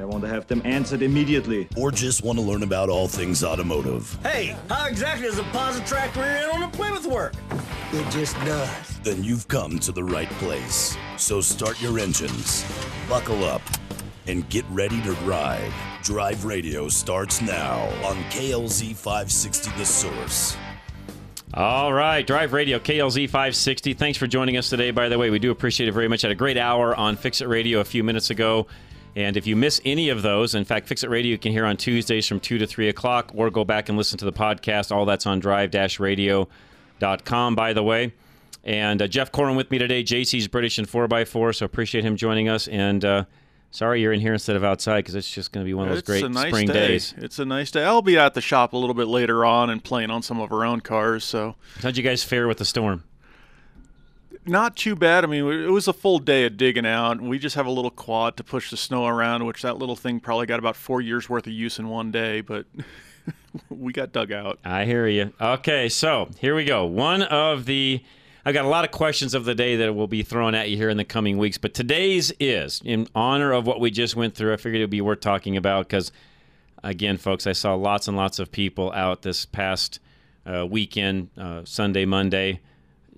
I want to have them answered immediately. or just want to learn about all things automotive, Hey, how exactly does a Positrack rear end on a Plymouth work? It just does. then you've come to the right place. So start your engines, buckle up, and get ready to ride. Drive Radio starts now on KLZ 560 The Source. All right, Drive Radio, KLZ 560. Thanks for joining us today, by the way. We do appreciate it very much. Had a great hour on Fix It Radio a few minutes ago. And if you miss any of those, in fact, Fix It Radio you can hear on Tuesdays from 2 to 3 o'clock, or go back and listen to the podcast. All that's on drive-radio.com, by the way. And uh, Jeff Corin with me today. JC's British and 4x4, so appreciate him joining us. And uh, sorry you're in here instead of outside because it's just going to be one of those it's great nice spring day. days. It's a nice day. I'll be at the shop a little bit later on and playing on some of our own cars. So How'd you guys fare with the storm? Not too bad. I mean, it was a full day of digging out. We just have a little quad to push the snow around, which that little thing probably got about four years worth of use in one day. But we got dug out. I hear you. Okay, so here we go. One of the I've got a lot of questions of the day that will be thrown at you here in the coming weeks, but today's is in honor of what we just went through. I figured it'd be worth talking about because, again, folks, I saw lots and lots of people out this past uh, weekend, uh, Sunday, Monday.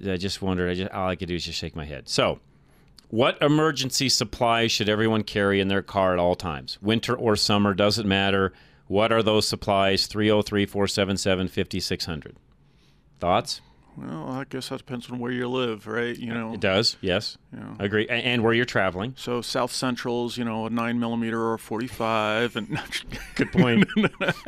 I just wondered. I just all I could do is just shake my head. So, what emergency supplies should everyone carry in their car at all times? Winter or summer, doesn't matter. What are those supplies? 303 477 5600. Thoughts? Well, I guess that depends on where you live, right? You uh, know, It does, yes. Yeah. Agree. A- And where you're traveling. so South Central's, you know, a nine millimeter or a forty-five, and Good point.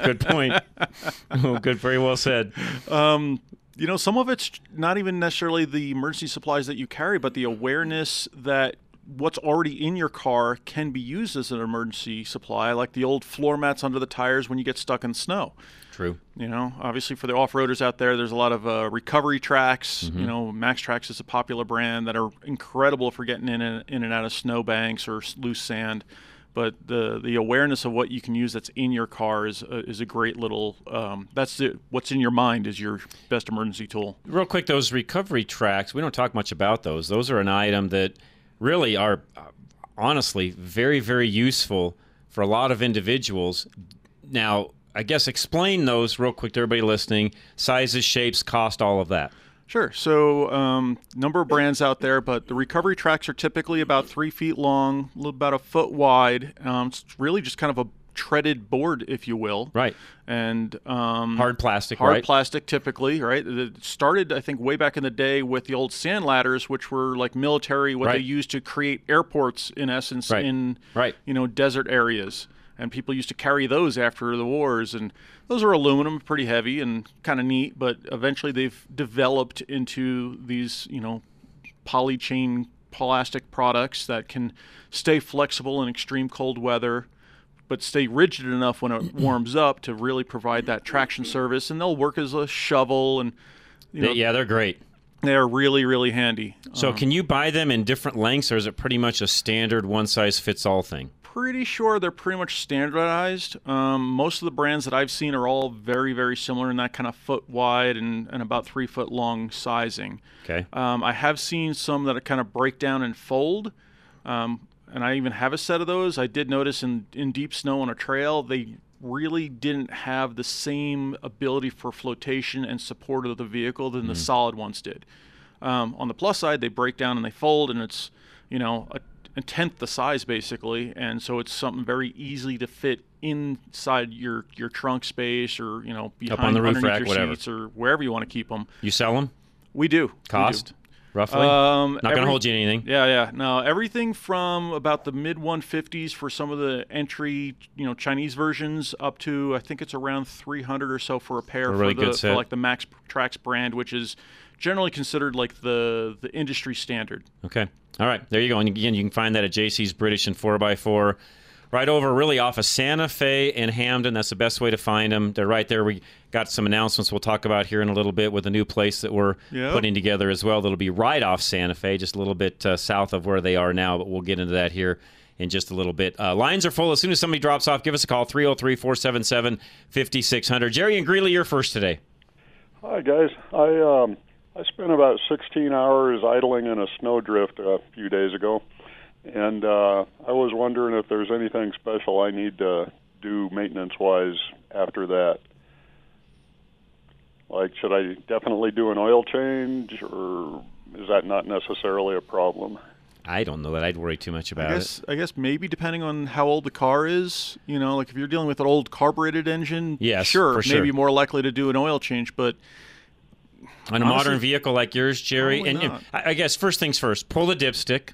good point. Oh, good. Very well said. Um, you know, some of it's not even necessarily the emergency supplies that you carry, but the awareness that what's already in your car can be used as an emergency supply, like the old floor mats under the tires when you get stuck in snow. True. You know, obviously for the off-roaders out there, there's a lot of uh, recovery tracks. You know, Max Trax is a popular brand that are incredible for getting in and, in and out of snow banks or loose sand. But the the awareness of what you can use that's in your car is a, is a great little. Um, that's the, what's in your mind is your best emergency tool. Real quick, those recovery tracks, we don't talk much about those. Those are an item that really are, uh, honestly, very, very useful for a lot of individuals. Now, I guess explain those real quick to everybody listening sizes, shapes, cost, all of that. Sure. So, um, number of brands out there, but the recovery tracks are typically about three feet long, about a foot wide. Um, it's really just kind of a treaded board, if you will. Right. And um, Hard plastic, hard right? plastic, typically, right? It started, I think, way back in the day with the old sand ladders, which were like military, what they used to create airports, in essence, Right. in Right. you know desert areas. And people used to carry those after the wars, and those are aluminum, pretty heavy and kind of neat. But eventually, they've developed into these, you know, polychain plastic products that can stay flexible in extreme cold weather, but stay rigid enough when it warms up to really provide that traction service. And they'll work as a shovel, and you know, yeah, they're great. they're really, really handy. So, um, can you buy them in different lengths, or is it pretty much a standard one size fits all thing? Pretty sure they're pretty much standardized. Um, most of the brands that I've seen are all very, very similar in that kind of foot wide and, and about three foot long sizing. Okay. Um, I have seen some that kind of break down and fold, um, and I even have a set of those. I did notice in, in deep snow on a trail, they really didn't have the same ability for flotation and support of the vehicle than the solid ones did. Um, on the plus side, they break down and they fold, and it's you know a, a tenth the size basically, and so it's something very easy to fit inside your your trunk space or you know behind on the roof rack, your whatever. seats or wherever you want to keep them. You sell them? We do We do. Cost? Roughly? Um, Not going to hold you anything. Yeah, yeah. No, everything from about the mid 150s for some of the entry, you know, Chinese versions up to I think it's around 300 or so for a pair A really for, the, for like the Max Trax brand, which is generally considered like the the industry standard. Okay. All right. There you go. And again, you can find that at JC's British and 4x4 right over really off of Santa Fe and Hampden. That's the best way to find them. They're right there. We got some announcements we'll talk about here in a little bit with a new place that we're Yep. putting together as well. That'll be right off Santa Fe, just a little bit uh, south of where they are now, but we'll get into that here in just a little bit. Uh, lines are full. As soon as somebody drops off, give us a call 303 477 5600. Jerry and Greeley, you're first today. Hi guys. I um I spent about 16 hours idling in a snowdrift a few days ago, and uh, I was wondering if there's anything special I need to do maintenance-wise after that. Like, should I definitely do an oil change, or is that not necessarily a problem? I don't know that I'd worry too much about I guess I guess maybe depending on how old the car is, you know, like if you're dealing with an old carbureted engine, Yes, sure, sure. maybe more likely to do an oil change, but it. On a modern vehicle like yours, Jerry, and, and. I I guess first things first, pull the dipstick,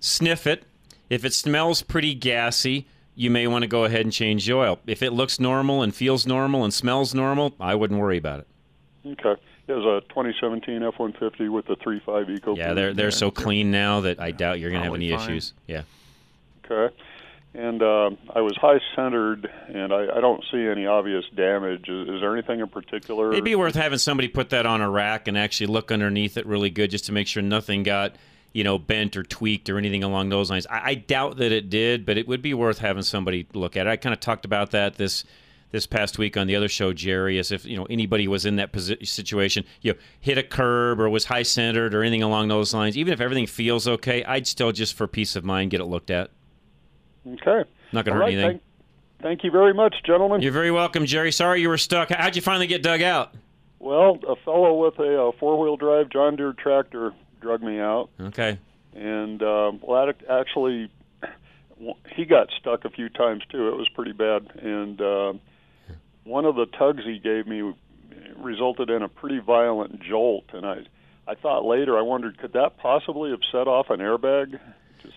sniff it. If it smells pretty gassy, you may want to go ahead and change the oil. If it looks normal and feels normal and smells normal, I wouldn't worry about it. Okay. It was a 2017 F-150 with the 3.5 Eco. Yeah, they're they're so clean now that I doubt you're going to have any fine. issues. Yeah. Okay. And um, I was high centered, and I, I don't see any obvious damage. Is, is there anything in particular? It'd be worth having somebody put that on a rack and actually look underneath it really good just to make sure nothing got, you know, bent or tweaked or anything along those lines. I, I doubt that it did, but it would be worth having somebody look at it. I kind of talked about that this this past week on the other show, Jerry, as if you know anybody was in that posi- situation, you know, hit a curb or was high centered or anything along those lines. Even if everything feels okay, I'd still just for peace of mind get it looked at. Okay. Not going to hurt right. anything. Thank, thank you very much, gentlemen. You're very welcome, Jerry. Sorry you were stuck. How'd you finally get dug out? Well, a fellow with a, uh four-wheel drive John Deere tractor drug me out, Okay. and um, well, actually he got stuck a few times too. It was pretty bad, and uh, one of the tugs he gave me resulted in a pretty violent jolt, and I. I thought later, I wondered, could that possibly have set off an airbag?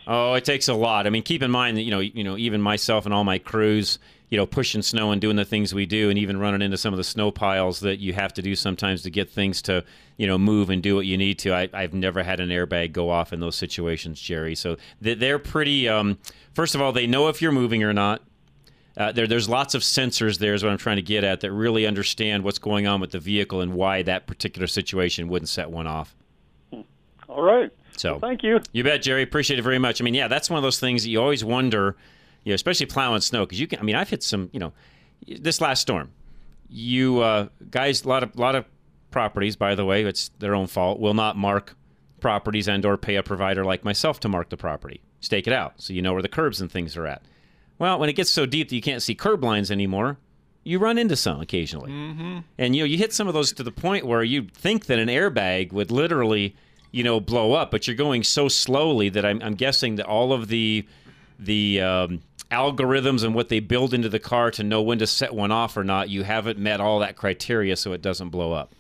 Oh, it takes a lot. I mean, keep in mind that you know, you know, even myself and all my crews, you know, pushing snow and doing the things we do, and even running into some of the snow piles that you have to do sometimes to get things to, you know, move and do what you need to. I, I've never had an airbag go off in those situations, Jerry. So they- they're pretty. Um, first of all, they know if you're moving or not. Uh, there, there's lots of sensors there, is what I'm trying to get at, that really understand what's going on with the vehicle and why that particular situation wouldn't set one off. All right. So Well, thank you. you bet, Jerry. Appreciate it very much. I mean, yeah, that's one of those things that you always wonder, you know, especially plowing snow, because you can. I mean, I've hit some, you know, this last storm. You uh, guys, a lot of lot of properties, by the way, it's their own fault. Will not mark properties and/or pay a provider like myself to mark the property. Stake it out so you know where the curbs and things are at. Well, when it gets so deep that you can't see curb lines anymore, you run into some occasionally. Mm-hmm. And you know, you hit some of those to the point where you think that an airbag would literally, you know, blow up, but you're going so slowly that I'm, I'm guessing that all of the the um, algorithms and what they build into the car to know when to set one off or not, you haven't met all that criteria, so it doesn't blow up.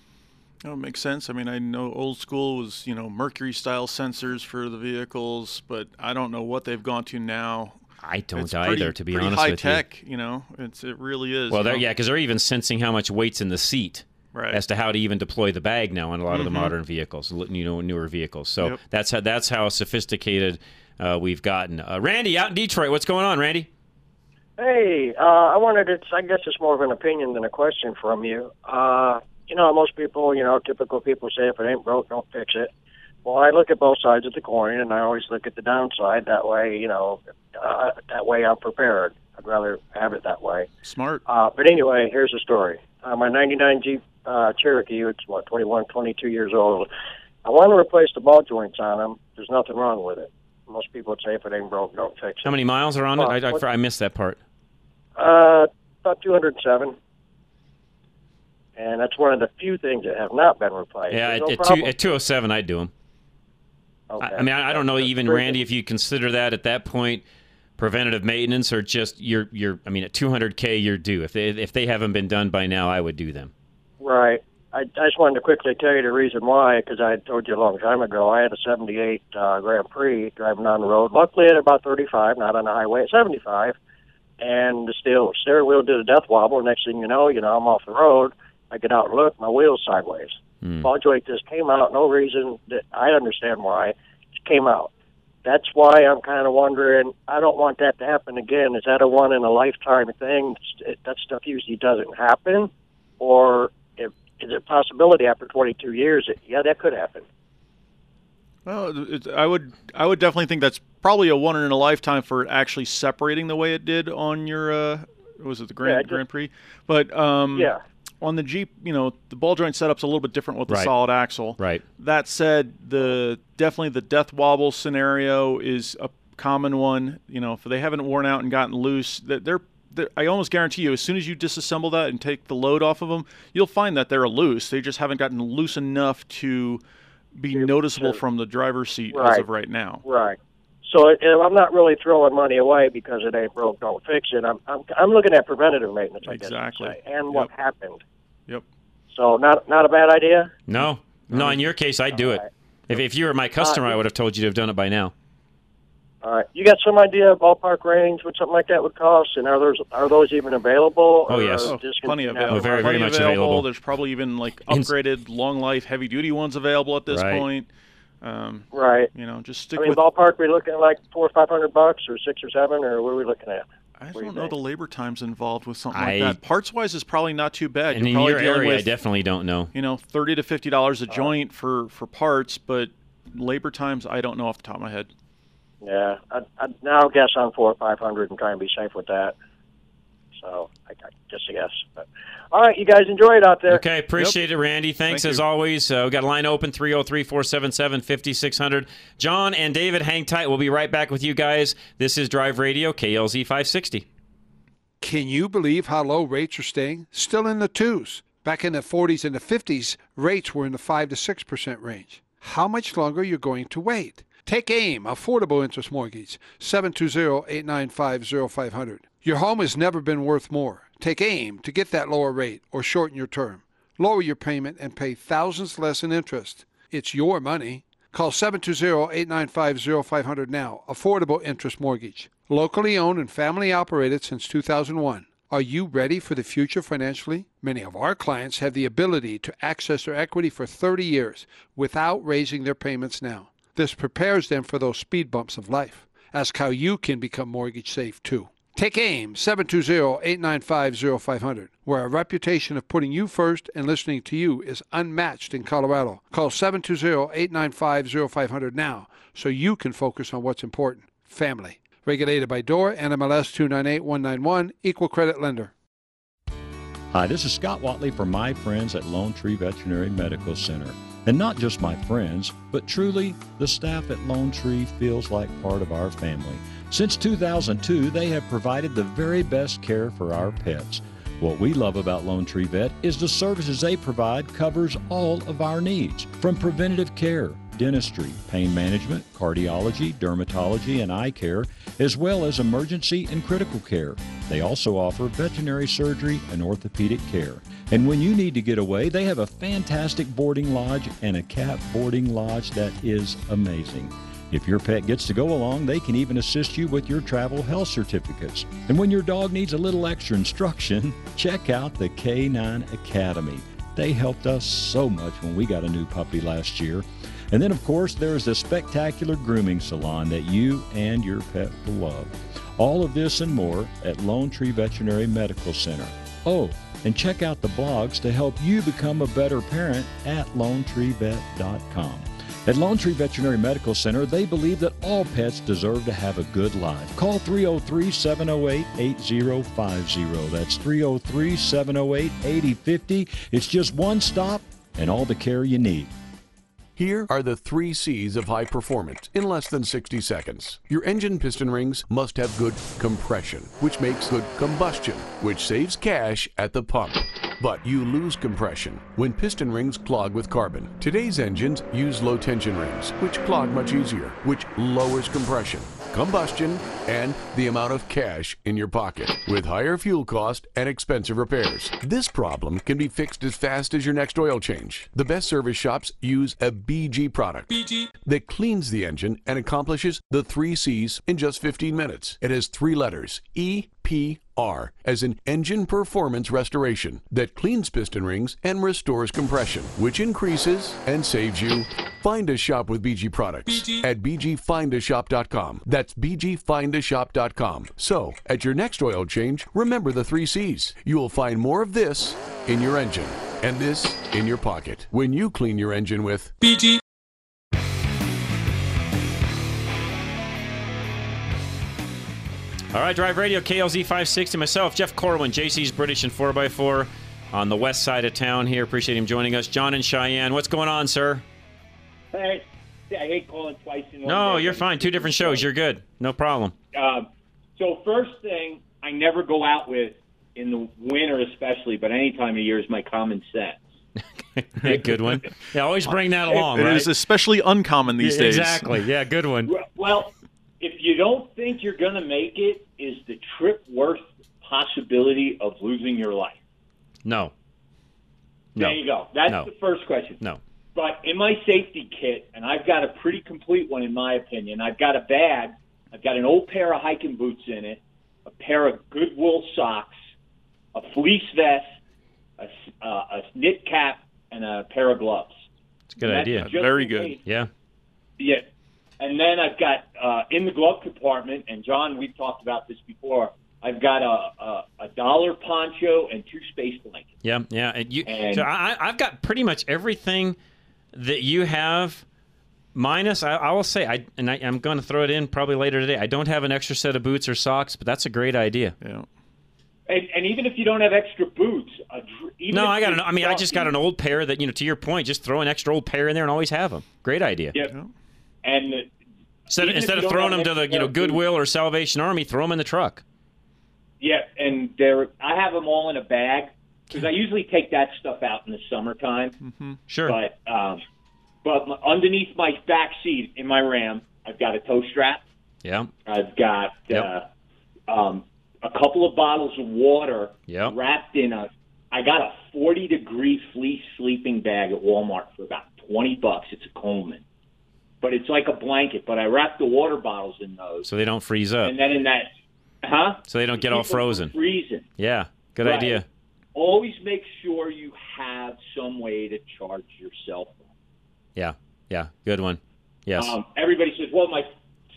Oh, would make sense. I mean, I know old school was, you know, mercury style sensors for the vehicles, but I don't know what they've gone to now. I don't it's either, pretty, to be pretty honest high with tech, you. know. It's it really is. Well, you they're, know? yeah, because they're even sensing how much weight's in the seat. Right. as to how to even deploy the bag now on a lot of the modern vehicles, you know, newer vehicles. So Yep. that's how that's how sophisticated uh, we've gotten. Uh, Randy, out in Detroit, what's going on, Randy? Hey, uh, I wanted it's I guess it's more of an opinion than a question from you. Uh, you know, most people, you know, typical people say if it ain't broke, don't fix it. Well, I look at both sides of the coin, and I always look at the downside. That way, you know, uh, that way I'm prepared. I'd rather have it that way. smart. Uh, but anyway, here's the story. Uh, my 99 Jeep uh, Cherokee, it's what, 21, 22 years old. I want to replace the ball joints on them. There's nothing wrong with it. Most people would say if it ain't broke, don't fix it. How many miles are on it? I, I, I missed that part. Uh, about 207. And that's one of the few things that have not been replaced. Yeah, at, no at, two, at 207, I'd do them. Okay. I, I mean, I, I don't know That's even pretty Randy if you consider that at that point preventative maintenance or just you're you're. I mean, at 200k, you're due. If they if they haven't been done by now, I would do them. Right. I, I just wanted to quickly tell you the reason why, because I told you a long time ago. I had a 78 uh, Grand Prix driving down the road. Luckily, at about 35, not on the highway at 75. And the steel steering wheel did a death wobble. Next thing you know, you know, I'm off the road. I get out and look, my wheel's sideways. Hmm. Ball joint just came out. No reason that I understand why. It came out. that's why I'm kind of wondering. I don't want that to happen again. Is that a one in a lifetime thing? It, that stuff usually doesn't happen, or is it a possibility after 22 years? It, yeah, that could happen. Well, it, I would I would definitely think that's probably a one in a lifetime for actually separating the way it did on your uh, was it the Grand Yeah, just- Grand Prix? But um, Yeah. on the Jeep, you know, the ball joint setup's a little bit different with the Right. solid axle. Right. That said, the definitely the death wobble scenario is a common one. You know, if they haven't worn out and gotten loose, that they're, they're I almost guarantee you, as soon as you disassemble that and take the load off of them, you'll find that they're loose. They just haven't gotten loose enough to be noticeable from the driver's seat as of right now. Right. So if I'm not really throwing money away because it ain't broke, don't fix it. I'm I'm, I'm looking at preventative maintenance, I guess, Exactly. say, and what Yep. happened. Yep. So not not a bad idea. No, no. In your case, I'd do it. If, if you were my customer, uh, I would have told you to have done it by now. All right, you got some idea of ballpark range what something like that would cost, and are those are those even available? Oh, yes. are Oh, plenty gonna- available. Oh, very, plenty very much available. There's probably even like upgraded long life heavy duty ones available at this Right. point. Um, Right. you know, just stick I mean, with. ballpark, we looking at like four or five hundred bucks, or six or seven, or what are we looking at? I do you don't know think? the labor times involved with something I- like that. Parts wise is probably not too bad. And You're in probably your dealing area, I definitely don't know. you know thirty to fifty dollars Uh, a joint for for parts, but labor times I don't know off the top of my head. Yeah, I, I now guess on four or five hundred and try and be safe with that. So I, I just a guess. But all right, you guys enjoy it out there. Okay, appreciate it, Randy. Thanks Thank as you. always. Uh, we got a line open 303 477 5600. John and David, hang tight. We'll be right back with you guys. This is Drive Radio, KLZ 560. Can you believe how low rates are staying? Still in the twos. Back in the 40s and the 50s, rates were in the 5 to 6% range. How much longer are you going to wait? Take AIM, Affordable Interest Mortgage, 720-895-0500. Your home has never been worth more. Take AIM to get that lower rate or shorten your term. Lower your payment and pay thousands less in interest. It's your money. Call 720-895-0500 now. Affordable Interest Mortgage. Locally owned and family operated since 2001. Are you ready for the future financially? Many of our clients have the ability to access their equity for 30 years without raising their payments now. This prepares them for those speed bumps of life. Ask how you can become mortgage safe too. Take AIM 720-895-0500, where our reputation of putting you first and listening to you is unmatched in Colorado. Call 720-895-0500 now so you can focus on what's important, family. Regulated by DOR, NMLS 298191, Equal Credit Lender. Hi, this is Scott Watley for my friends at Lone Tree Veterinary Medical Center. And not just my friends, but truly, the staff at Lone Tree feels like part of our family. Since 2002, they have provided the very best care for our pets. What we love about Lone Tree Vet is the services they provide covers all of our needs, from preventative care, dentistry, pain management, cardiology, dermatology, and eye care, as well as emergency and critical care. They also offer veterinary surgery and orthopedic care. And when you need to get away, they have a fantastic boarding lodge and a cat boarding lodge that is amazing. If your pet gets to go along, they can even assist you with your travel health certificates. And when your dog needs a little extra instruction, check out the K9 Academy. They helped us so much when we got a new puppy last year. And then, of course, there is the spectacular grooming salon that you and your pet will love. All of this and more at Lone Tree Veterinary Medical Center. Oh, and check out the blogs to help you become a better parent at lonetreevet.com. At Lone Tree Veterinary Medical Center, they believe that all pets deserve to have a good life. Call 303 708 8050. That's 303 708 8050. It's just one stop and all the care you need. Here are the three C's of high performance in less than 60 seconds. Your engine piston rings must have good compression, which makes good combustion, which saves cash at the pump. But you lose compression when piston rings clog with carbon. Today's engines use low tension rings, which clog much easier, which lowers compression, combustion, and the amount of cash in your pocket with higher fuel cost and expensive repairs. This problem can be fixed as fast as your next oil change. The best service shops use a BG product that cleans the engine and accomplishes the three C's in just 15 minutes. It has three letters E, EPR, as in Engine Performance Restoration, that cleans piston rings and restores compression, which increases and saves you. Find a shop with BG products at bgfindashop.com. That's bgfindashop.com. So, at your next oil change, remember the three C's. You will find more of this in your engine and this in your pocket when you clean your engine with BG. All right, Drive Radio, KLZ 560. Myself, Jeff Corwin, JC's British and 4x4 on the west side of town here. Appreciate him joining us. John and Cheyenne, what's going on, sir? Hey, I hate calling twice in one No, day, you're fine. Two different shows. You're good. No problem. Um, so first thing I never go out with in the winter, especially, but any time of year, is my common sense. good one. Yeah, always bring that along, It right? is especially uncommon these Yeah, days. Exactly. Yeah, good one. Well, if you don't think you're going to make it, is the trip worth possibility of losing your life? No. No. There you go. That's No. the first question. No. But in my safety kit, and I've got a pretty complete one in my opinion, I've got a bag. I've got an old pair of hiking boots in it, a pair of good wool socks, a fleece vest, a, s- uh, a knit cap, and a pair of gloves. It's a good idea. Very good. case. Yeah. Yeah. And then I've got uh, in the glove compartment, and John, we've talked about this before. I've got a, a, a dollar poncho and two space blankets. Yeah, yeah. And you, And- so I, I- I've got pretty much everything that you have, minus I, I will say, I and I, I'm going to throw it in probably later today. I don't have an extra set of boots or socks, but that's a great idea. Yeah. And, and even if you don't have extra boots, a, even No, I got an. I mean, I just got an old pair that you know. To your point, just throw an extra old pair in there and always have them. Great idea. Yep. And Instead, instead of throwing them to the you know pair of boots- Goodwill or Salvation Army, throw them in the truck. Yeah, and they're I have them all in a bag because I usually take that stuff out in the summertime. Mm-hmm. Sure. But um, but underneath my back seat in my Ram, I've got a tow strap. Yeah. I've got Yep. uh, um, a couple of bottles of water Yep. wrapped in a. I got a 40 degree fleece sleeping bag at Walmart for about 20 bucks. It's a Coleman, but it's like a blanket. But I wrap the water bottles in those, So they don't freeze up. and then in that, huh? So they don't get all Keep them from frozen. Freezing. Yeah. Good Right. idea. Always make sure you have some way to charge your cell phone. Yeah. Yeah. Good one. Yes. Um, everybody says, "Well, my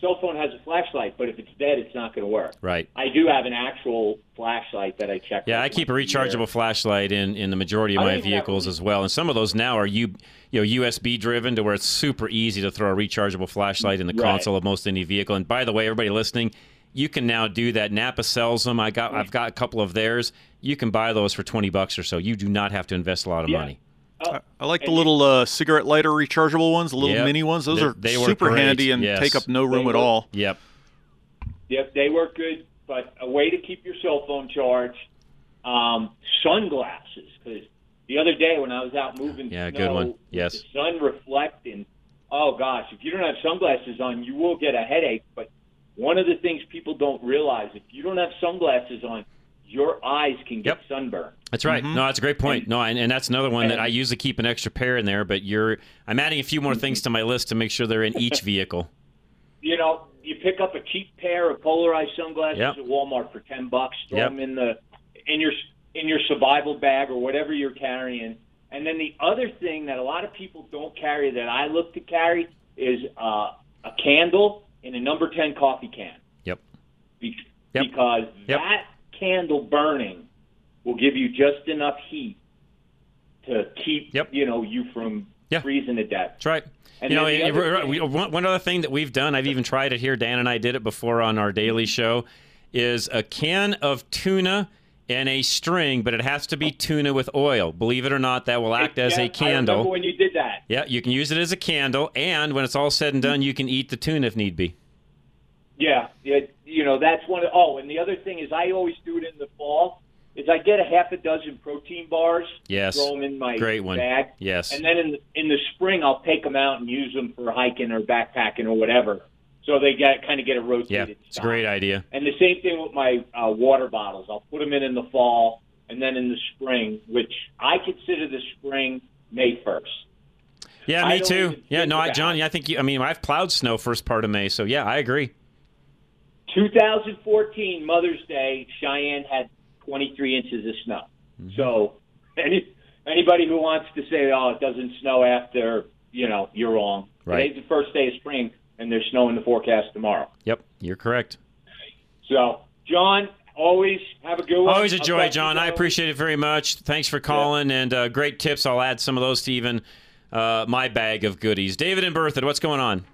cell phone has a flashlight, but if it's dead, it's not going to work." right. I do have an actual flashlight that I check. Yeah, I keep a rechargeable gear. flashlight in, in the majority of I my even have vehicles as well, and some of those now are you you know USB driven to where it's super easy to throw a rechargeable flashlight in the Right. console of most any vehicle. And by the way, everybody listening, you can now do that. Napa sells them. I got I've got a couple of theirs. You can buy those for twenty bucks or so. You do not have to invest a lot of Yeah. money. I like the little uh, cigarette lighter rechargeable ones, the little Yep. mini ones. Those They- are they work super great. handy and Yes. take up no room They at work. all. Yep. Yep, they work good, but a way to keep your cell phone charged. Um, sunglasses, because the other day when I was out moving Yeah, snow, good one. Yes. the sun reflecting. Oh gosh, if you don't have sunglasses on, you will get a headache. But one of the things people don't realize, if you don't have sunglasses on, your eyes can get sunburned. That's right. No, that's a great point. No, and, and that's another one that I usually keep an extra pair in there. But you're, I'm adding a few more things to my list to make sure they're in each vehicle. you know, you pick up a cheap pair of polarized sunglasses Yep. at Walmart for ten bucks. Throw Yep. them in the in your in your survival bag or whatever you're carrying. And then the other thing that a lot of people don't carry that I look to carry is uh, a candle in a number ten coffee can. Yep. Be- Yep. Because that candle burning will give you just enough heat to keep you know you from freezing to death. That's right. And you know, other we- one other thing that we've done, I've even tried it here. Dan and I did it before on our daily show, is a can of tuna and a string, but it has to be tuna with oil. Believe it or not, that will act as Yeah, a I candle. remember when you did that. Yeah, you can use it as a candle, and when it's all said and done, you can eat the tuna if need be. Yeah, it, you know that's one. Of, oh, and the other thing is, I always do it in the fall. Is I get a half a dozen protein bars, Yes. throw them in my Great one. bag, Yes. and then in the, in the spring I'll take them out and use them for hiking or backpacking or whatever. So they get kind of get a rotated. Yeah, it's a great idea. And the same thing with my uh, water bottles. I'll put them in in the fall and then in the spring, which I consider the spring May first. Yeah, me too. Yeah, no, I, about John. I think you. I mean, I've plowed snow first part of May, so yeah, I agree. 2014 Mother's Day, Cheyenne had 23 inches of snow. So any anybody who wants to say, "Oh, it doesn't snow after," you know, you're wrong. Right. Today's the first day of spring, and there's snow in the forecast tomorrow. Yep, you're correct. So, John, always have a good one. Always a I'll joy, talk to John. I appreciate it very much. Thanks for calling and uh, great tips. I'll add some of those to even uh, my bag of goodies. David and Bertha, what's going on?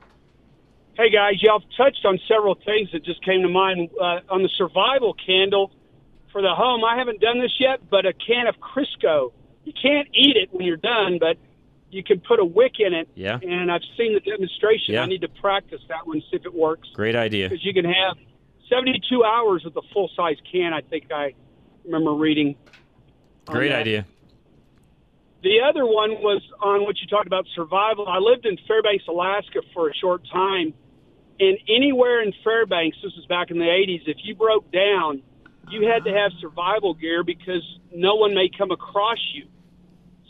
Hey guys, y'all have touched on several things that just came to mind. Uh, on the survival candle for the home, I haven't done this yet, but a can of Crisco. You can't eat it when you're done, but you can put a wick in it. Yeah. And I've seen the demonstration. Yeah. I need to practice that one, see if it works. Great idea. Because you can have 72 hours with a full size can. I think I remember reading. Great that. idea. The other one was on what you talked about survival. I lived in Fairbanks, Alaska for a short time, and anywhere in Fairbanks, this was back in the 80s, if you broke down, you had to have survival gear because no one may come across you.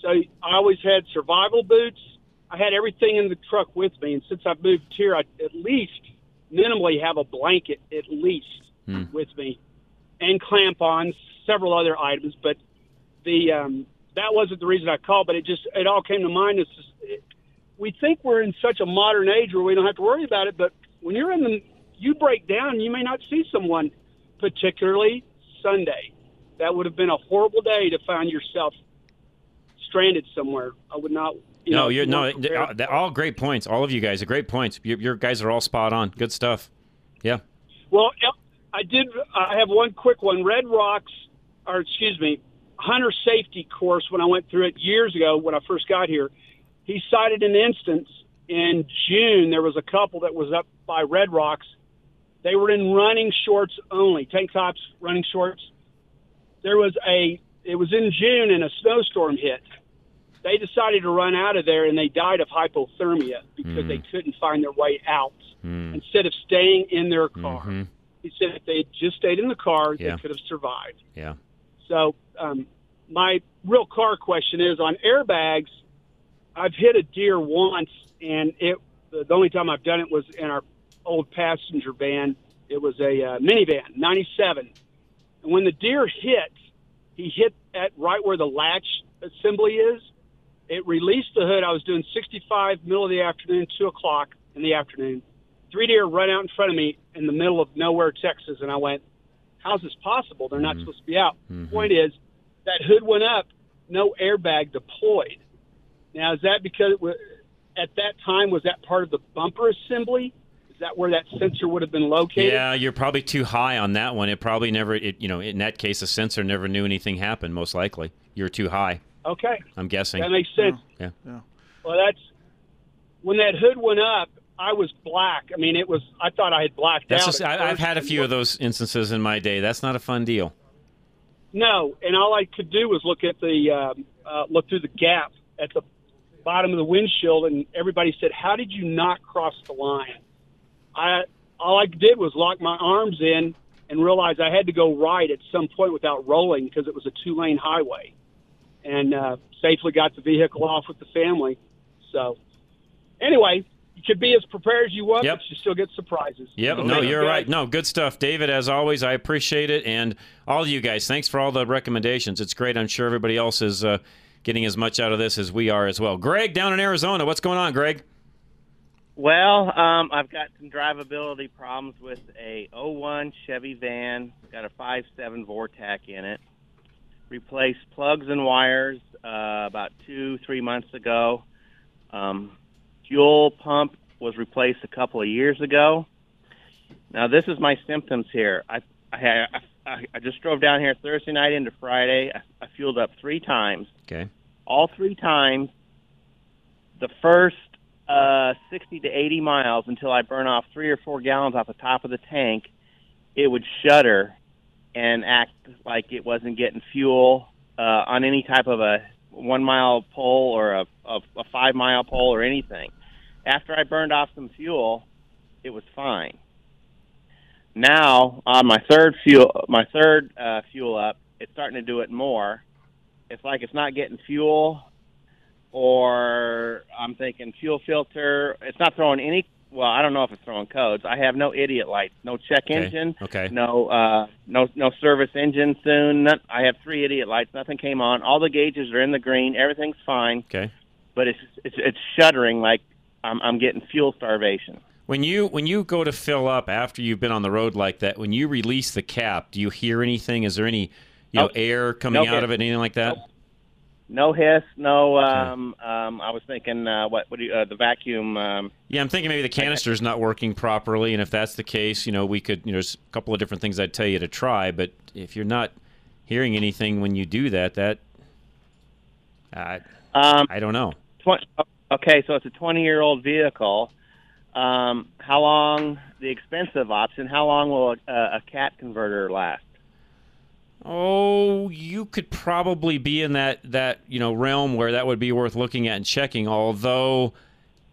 So I always had survival boots. I had everything in the truck with me, and since I've moved here, I at least minimally have a blanket at least Hmm. with me, and clamp-ons, several other items. But the um, that wasn't the reason I called, but it just it all came to mind. It's just, it, we think we're in such a modern age where we don't have to worry about it, but when you're in the you break down, you may not see someone, particularly Sunday. That would have been a horrible day to find yourself stranded somewhere. I would not. You no, know, you're no. prepared. uh, all great points. All of you guys are great points. Your, your guys are all spot on. Good stuff. Yeah. Well, I did. I have one quick one. Red Rocks, or excuse me, Hunter Safety course. When I went through it years ago, when I first got here, he cited an instance in June. There was a couple that was up by Red Rocks. They were in running shorts only, tank tops, running shorts. There was a. It was in June, and a snowstorm hit. They decided to run out of there, and they died of hypothermia because they couldn't find their way out Hmm. instead of staying in their car. Mhm. He said if they had just stayed in the car, Yeah. they could have survived. Yeah. So, um, my real car question is on airbags. I've hit a deer once, and it the only time I've done it was in our old passenger van. It was a uh, minivan, '97, and when the deer hit, he hit at right where the latch assembly is. It released the hood. I was doing 65 middle of the afternoon, two o'clock in the afternoon. Three deer run out in front of me in the middle of nowhere, Texas, and I went, "How's this possible? They're not supposed to be out." Point is, that hood went up, no airbag deployed. Now, is that because at that time was that part of the bumper assembly? Is that where that sensor would have been located? Yeah, you're probably too high on that one. It probably never. It, you know, in that case, the sensor never knew anything happened. Most likely, you're too high. Okay, I'm guessing. that makes sense. Yeah. Well, that's when that hood went up. I was black. I mean, it was. I thought I had blacked That's out. just. I, I've had a few of those instances in my day. That's not a fun deal. No, and all I could do was look at the um, uh, look through the gap at the bottom of the windshield, and everybody said, "How did you not cross the line?" I all I did was lock my arms in and realize I had to go right at some point without rolling because it was a two lane highway, and uh, safely got the vehicle off with the family. So, anyway, you could be as prepared as you want, Yep. but you still get surprises. Yep. So No, you're guys. right. No, good stuff, David. As always, I appreciate it, and all of you guys. Thanks for all the recommendations. It's great. I'm sure everybody else is uh, getting as much out of this as we are as well. Greg, down in Arizona, what's going on, Greg? Well, um, I've got some drivability problems with a 01 Chevy van. It's got a 5.7 Vortec in it. Replaced plugs and wires uh, about two, three months ago. Um, fuel pump was replaced a couple of years ago. Now, this is my symptoms here. I, I, I, I just drove down here Thursday night into Friday. I, I fueled up three times. Okay. All three times, the first uh, 60 to 80 miles until I burn off three or four gallons off the top of the tank, it would shudder and act like it wasn't getting fuel uh, on any type of a one mile pole or a, a, a five mile pole or anything. After I burned off some fuel, it was fine. Now on my third fuel, my third uh, fuel up, it's starting to do it more. It's like it's not getting fuel, or I'm thinking fuel filter. It's not throwing any well, I don't know if it's throwing codes. I have no idiot lights, no check Okay, engine, okay. no uh, no no service engine soon. None, I have three idiot lights. Nothing came on. All the gauges are in the green. Everything's fine. Okay. But it's it's it's shuddering like I'm I'm getting fuel starvation. When you when you go to fill up after you've been on the road like that, when you release the cap, do you hear anything? Is there any you know air coming No out of it, anything like that? No hiss, no. Um, um, I was thinking, uh, what? What do you, uh, the vacuum? Um, Yeah, I'm thinking maybe the canister is not working properly, and if that's the case, you know, we could, you know, there's a couple of different things I'd tell you to try, but if you're not hearing anything when you do that, that, I, um, I don't know. twen- okay, so it's a 20 year old vehicle. Um, how long? The expensive option. How long will a, a cat converter last? Oh, you could probably be in that that you know realm where that would be worth looking at and checking. Although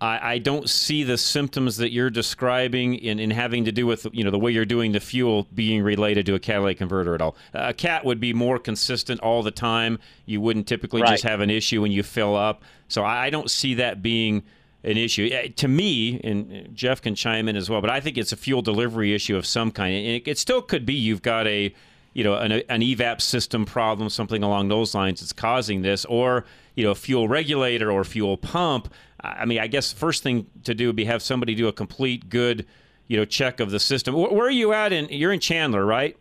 I, I don't see the symptoms that you're describing in, in having to do with you know the way you're doing the fuel being related to a catalytic converter at all. A cat would be more consistent all the time. You wouldn't typically just have an issue when you fill up. So I, I don't see that being an issue Eh, to me. And Jeff can chime in as well, but I think it's a fuel delivery issue of some kind. And it, it still could be you've got a you know an, an evap system problem something along those lines that's causing this or you know a fuel regulator or fuel pump i mean i guess first thing to do would be have somebody do a complete good you know check of the system where, where are you at in you're in chandler right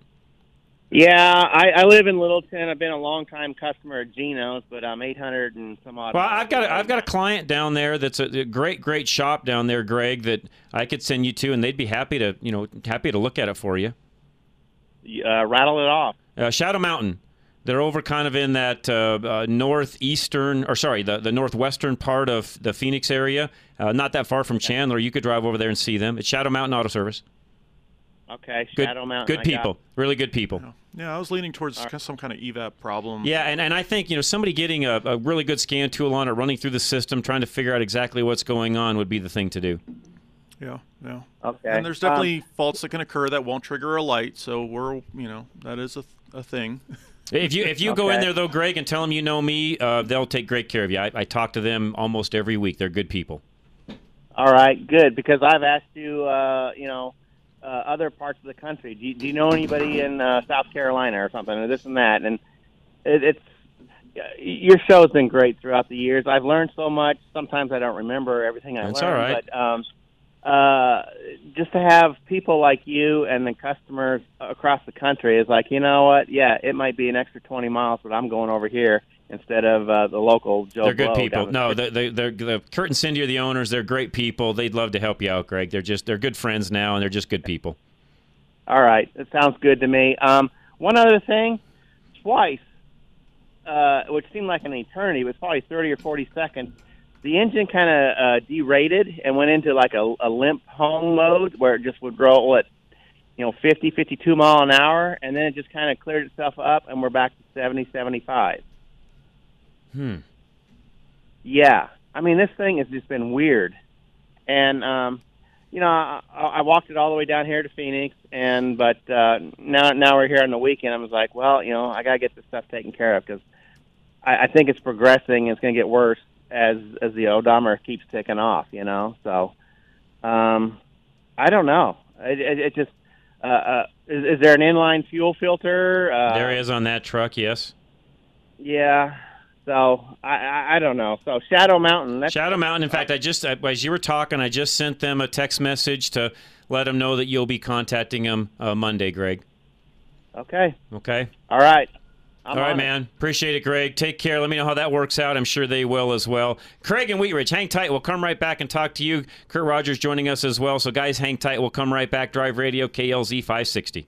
Yeah, I, I live in Littleton. I've been a long time customer of Geno's, but I'm 800 and some odd. well i've got a, i've got a client down there that's a, a great great shop down there greg that i could send you to and they'd be happy to you know happy to look at it for you uh, rattle it off. Uh, Shadow Mountain. They're over kind of in that uh, uh, northeastern, or sorry, the, the northwestern part of the Phoenix area. Uh, not that far from Chandler. You could drive over there and see them. It's Shadow Mountain Auto Service. Okay, Good, Shadow Mountain. good I got- people. Really good people. Yeah, I was leaning towards some kind of evap problem. Yeah, and, and I think you know somebody getting a, a really good scan tool on it, running through the system, trying to figure out exactly what's going on would be the thing to do. Yeah, yeah. Okay. And there's definitely faults that can occur that won't trigger a light, so we're, you know, that is a, a thing. If you if you go in there though, Greg, and tell them you know me, uh, they'll take great care of you. I, I talk to them almost every week. They're good people. All right, good. Because I've asked you, uh, you know, uh, other parts of the country. Do you, do you know anybody in uh, South Carolina or something, or this and that? And it, it's your show's been great throughout the years. I've learned so much. Sometimes I don't remember everything I That's learned. all right. But um, uh, just to have people like you and the customers across the country is like, you know what? Yeah, it might be an extra twenty miles, but I'm going over here instead of uh, the local Joe. they're good Blow people. the No, the the the the Kurt and Cindy are the owners. They're great people. They'd love to help you out, Greg. They're just they're good friends now, and they're just good people. All right, that sounds good to me. Um, one other thing, twice, uh, which seemed like an eternity, it was probably thirty or forty seconds. The engine kind of uh, derated and went into like a, a limp home mode where it just would roll at, you know, 50, 52 mile an hour, and then it just kind of cleared itself up, and we're back to 70, 75. Hmm. Yeah, I mean this thing has just been weird, and um, you know I, I walked it all the way down here to Phoenix, and but uh, now now we're here on the weekend. I was like, well, you know, I gotta get this stuff taken care of because I, I think it's progressing. It's going to get worse as as the odometer keeps ticking off. You know, so um, I don't know. It, it, it just uh, uh, is, is there an inline fuel filter? Uh, there is on that truck. Yes. Yeah. So I, I I don't know. So Shadow Mountain. Shadow Mountain. In fact, I just as you were talking, I just sent them a text message to let them know that you'll be contacting them uh, Monday, Greg. Okay. Okay. All right. I'm All right, on it. man. Appreciate it, Greg. Take care. Let me know how that works out. I'm sure they will as well. Craig and Wheat Ridge, hang tight. We'll come right back and talk to you. Kurt Rogers joining us as well. So, guys, hang tight. We'll come right back. Drive Radio, KLZ 560.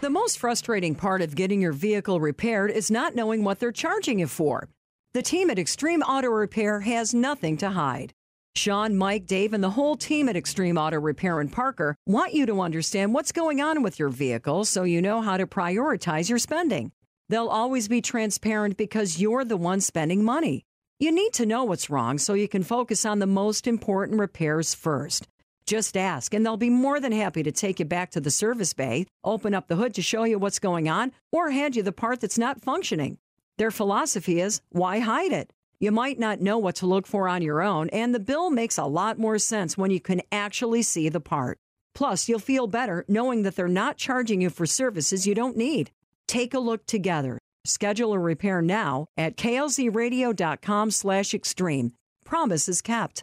The most frustrating part of getting your vehicle repaired is not knowing what they're charging you for. The team at Extreme Auto Repair has nothing to hide. Sean, Mike, Dave, and the whole team at Extreme Auto Repair and Parker want you to understand what's going on with your vehicle so you know how to prioritize your spending. They'll always be transparent because you're the one spending money. You need to know what's wrong so you can focus on the most important repairs first. Just ask, and they'll be more than happy to take you back to the service bay, open up the hood to show you what's going on, or hand you the part that's not functioning. Their philosophy is why hide it? You might not know what to look for on your own, and the bill makes a lot more sense when you can actually see the part. Plus, you'll feel better knowing that they're not charging you for services you don't need. Take a look together. Schedule a repair now at klzradio.com slash extreme. Promise is kept.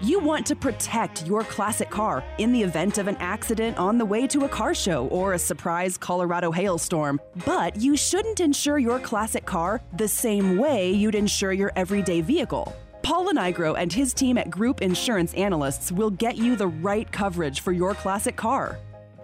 You want to protect your classic car in the event of an accident on the way to a car show or a surprise Colorado hailstorm, but you shouldn't insure your classic car the same way you'd insure your everyday vehicle. Paul Lenigro and his team at Group Insurance Analysts will get you the right coverage for your classic car.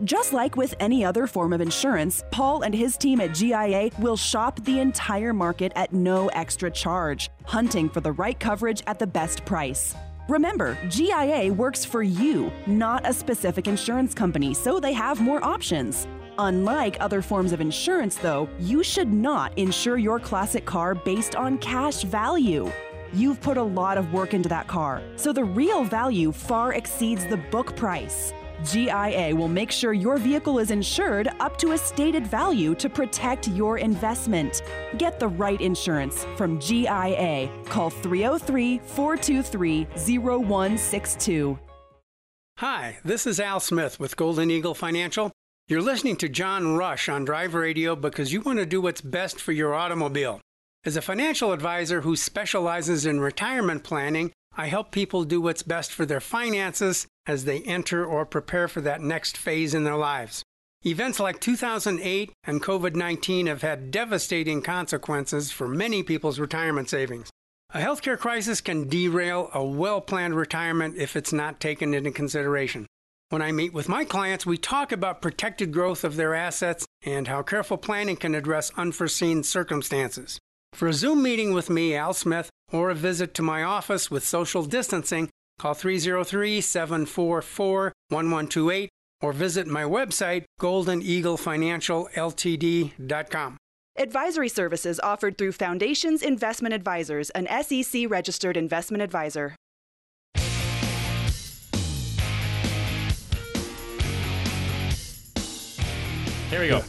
Just like with any other form of insurance, Paul and his team at GIA will shop the entire market at no extra charge, hunting for the right coverage at the best price. Remember, GIA works for you, not a specific insurance company, so they have more options. Unlike other forms of insurance, though, you should not insure your classic car based on cash value. You've put a lot of work into that car, so the real value far exceeds the book price. GIA will make sure your vehicle is insured up to a stated value to protect your investment. Get the right insurance from GIA. Call 303 423 0162. Hi, this is Al Smith with Golden Eagle Financial. You're listening to John Rush on Drive Radio because you want to do what's best for your automobile. As a financial advisor who specializes in retirement planning, I help people do what's best for their finances as they enter or prepare for that next phase in their lives. Events like 2008 and COVID 19 have had devastating consequences for many people's retirement savings. A healthcare crisis can derail a well planned retirement if it's not taken into consideration. When I meet with my clients, we talk about protected growth of their assets and how careful planning can address unforeseen circumstances. For a Zoom meeting with me, Al Smith, or a visit to my office with social distancing, call 303 744 1128 or visit my website, goldeneaglefinancialltd.com. Advisory services offered through Foundations Investment Advisors, an SEC registered investment advisor. Here we go.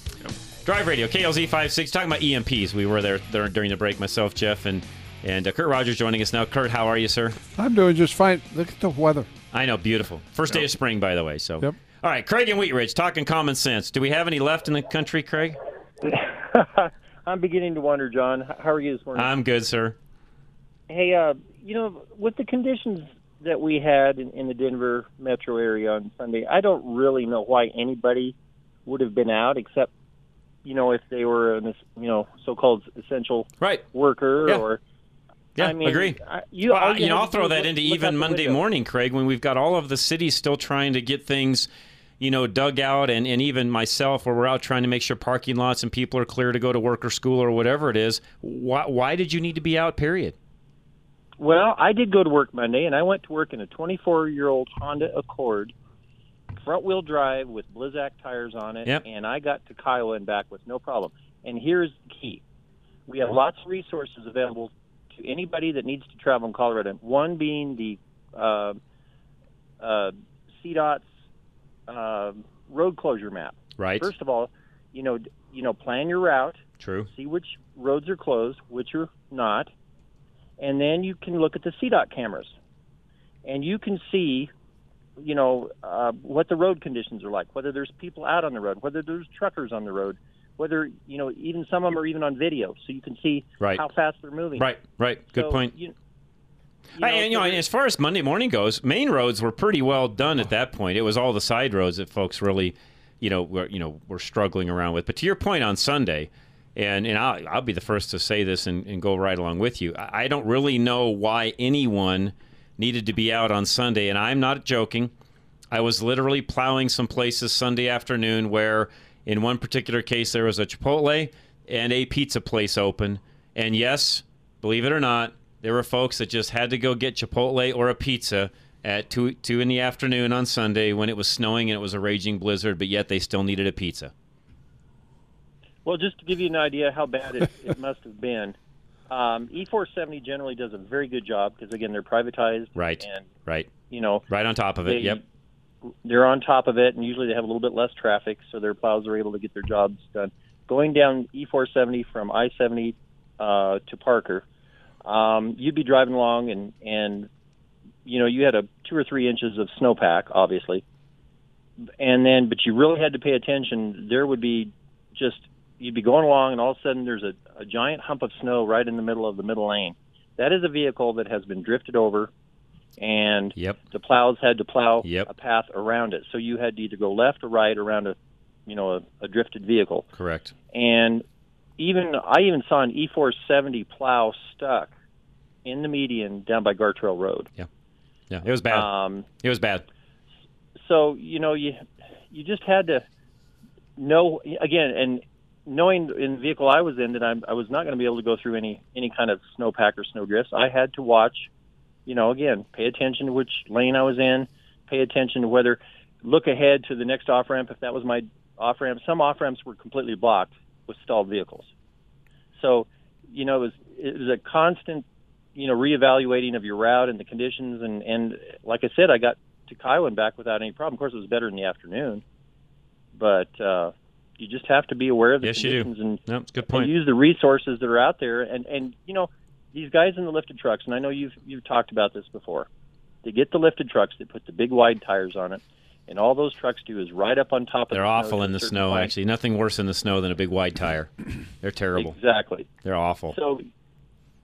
Drive Radio, KLZ 56, talking about EMPs. We were there, there during the break, myself, Jeff, and, and uh, Kurt Rogers joining us now. Kurt, how are you, sir? I'm doing just fine. Look at the weather. I know, beautiful. First day of spring, by the way. So, Yep. all right, Craig and Wheat Ridge, talking common sense. Do we have any left in the country, Craig? I'm beginning to wonder, John. How are you this morning? I'm good, sir. hey, uh, you know, with the conditions that we had in, in the Denver metro area on Sunday, I don't really know why anybody would have been out except, you know, if they were an, es- you know, so-called essential right. worker Yeah. or. Yeah, I mean, agree. I, you, Well, all you know, I'll throw that look- into look even Monday window. morning, Craig, when we've got all of the cities still trying to get things, you know, dug out, and, and even myself, where we're out trying to make sure parking lots and people are clear to go to work or school or whatever it is. Why, why did you need to be out, period? Well, I did go to work Monday, and I went to work in a 24-year-old Honda Accord, front-wheel drive with Blizzak tires on it, Yep. and I got to Kiowa and back with no problem. And here's the key: we have lots of resources available to anybody that needs to travel in Colorado. One being the uh, uh, CDOT's uh, road closure map. Right. First of all, you know, you know, plan your route True. see which roads are closed, which are not, and then you can look at the CDOT cameras, and you can see, you know, uh, what the road conditions are like, whether there's people out on the road, whether there's truckers on the road, whether you know, even some of them are even on video, so you can see Right. how fast they're moving. Right, right. Good So, point. You, I- and, you know, as far as Monday morning goes, main roads were pretty well done at that point. It was all the side roads that folks really, you know, were you know were struggling around with. But to your point on Sunday, and and I'll, I'll be the first to say this and, and go right along with you. I I don't really know why anyone needed to be out on Sunday, and I'm not joking. I was literally plowing some places Sunday afternoon where, in one particular case, there was a Chipotle and a pizza place open. And yes, believe it or not, there were folks that just had to go get Chipotle or a pizza at two two in the afternoon on Sunday when it was snowing and it was a raging blizzard, but yet they still needed a pizza. Well, just to give you an idea how bad it, it must have been, um, E470 generally does a very good job because again they're privatized, Right. And Right. you know, Right on top of it. they- yep. They're on top of it, and usually they have a little bit less traffic, so their plows are able to get their jobs done. Going down E470 from I-70 uh, to Parker, um, you'd be driving along, and and you know you had a two or three inches of snowpack, obviously, and then but you really had to pay attention. There would be just you'd be going along, and all of a sudden there's a, a giant hump of snow right in the middle of the middle lane. That is a vehicle that has been drifted over, and yep. the plows had to plow Yep. a path around it. So you had to either go left or right around a, you know, a, a drifted vehicle. Correct. And even I even saw an E470 plow stuck in the median down by Gartrell Road. Yeah. Yeah. It was bad. Um, it was bad. so you know you you just had to know again and knowing in the vehicle I was in that I'm, I was not going to be able to go through any any kind of snowpack or snow drifts. I had to watch, you know, again, pay attention to which lane I was in, pay attention to whether look ahead to the next off ramp if that was my off ramp. Some off ramps were completely blocked with stalled vehicles. So, you know, it was it was a constant, you know, reevaluating of your route and the conditions and and like I said, I got to Kiowa and back without any problem. Of course, it was better in the afternoon, but uh, you just have to be aware of the Yes, conditions and, Yep, good and point. use the resources that are out there. And and you know, these guys in the lifted trucks, and I know you've you've talked about this before. They get the lifted trucks, they put the big wide tires on it, and all those trucks do is ride up on top of. They're the awful in the snow. point. Actually, nothing worse in the snow than a big wide tire. They're terrible. Exactly. They're awful. So,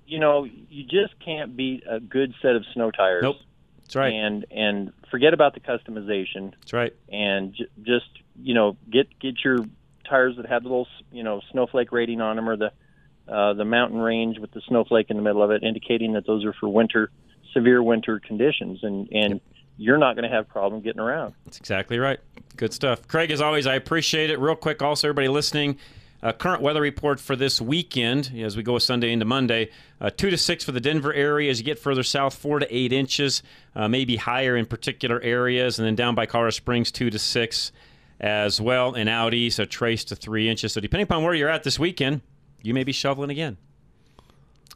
you know, you just can't beat a good set of snow tires. Nope. That's right. And and forget about the customization. That's right. And j- just you know get get your tires that have the little you know snowflake rating on them or the uh, the mountain range with the snowflake in the middle of it, indicating that those are for winter severe winter conditions, and and you're not going to have problem getting around. That's exactly right. Good stuff. Craig, as always, I appreciate it. Real quick, also, everybody listening, uh, current weather report for this weekend as we go Sunday into Monday. Uh, two to six for the Denver area. As you get further south, four to eight inches, uh, maybe higher in particular areas. And then down by Colorado Springs, two to six as well. And out east, a trace to three inches. So depending upon where you're at this weekend, you may be shoveling again.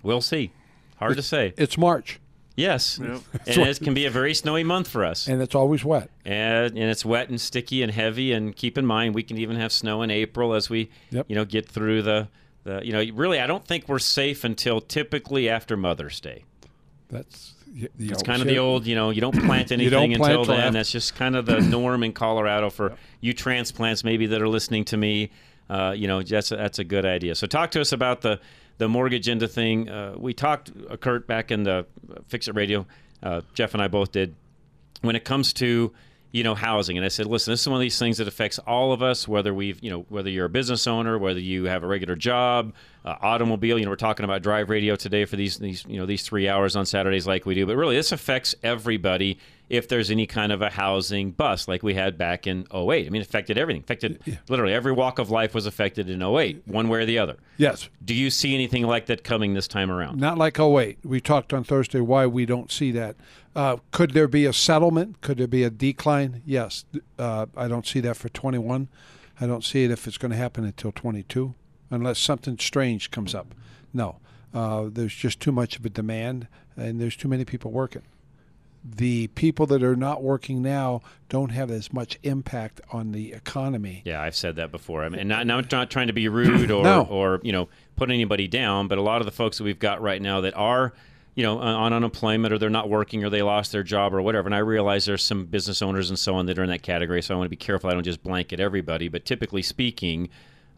We'll see. Hard to say. It's March. Yes. Yep. And it can be a very snowy month for us. And it's always wet. And, and it's wet and sticky and heavy. And keep in mind, we can even have snow in April as we, you know, get through the, the, you know, really, I don't think we're safe until typically after Mother's Day. That's y- you It's know, kind of the old, you know, you don't plant anything don't plant until till then. after- That's just kind of the norm in Colorado for you transplants maybe that are listening to me. Uh, you know, that's a, that's a good idea. So talk to us about the the mortgage into thing. Uh, we talked, uh, Kurt, back in the Fix It Radio. Uh, Jeff and I both did when it comes to you know housing and i said listen this is one of these things that affects all of us whether we've you know whether you're a business owner whether you have a regular job uh, automobile you know we're talking about drive radio today for these these you know these three hours on saturdays like we do but really this affects everybody if there's any kind of a housing bust like we had back in 08 i mean it affected everything affected literally every walk of life was affected in 08 one way or the other Yes. do you see anything like that coming this time around Not like 08. We talked on Thursday why we don't see that. Uh, could there be a settlement? Could there be a decline? Yes. Uh, I don't see that for 21. I don't see it if it's going to happen until 22, unless something strange comes up. No. Uh, there's just too much of a demand, and there's too many people working. The people that are not working now don't have as much impact on the economy. Yeah, I've said that before. I mean, and not, not, not trying to be rude or, No. or you know put anybody down, but a lot of the folks that we've got right now that are you know on on unemployment or they're not working or they lost their job or whatever. And I realize there's some business owners and so on that are in that category, so I want to be careful. I don't just blanket everybody, but typically speaking,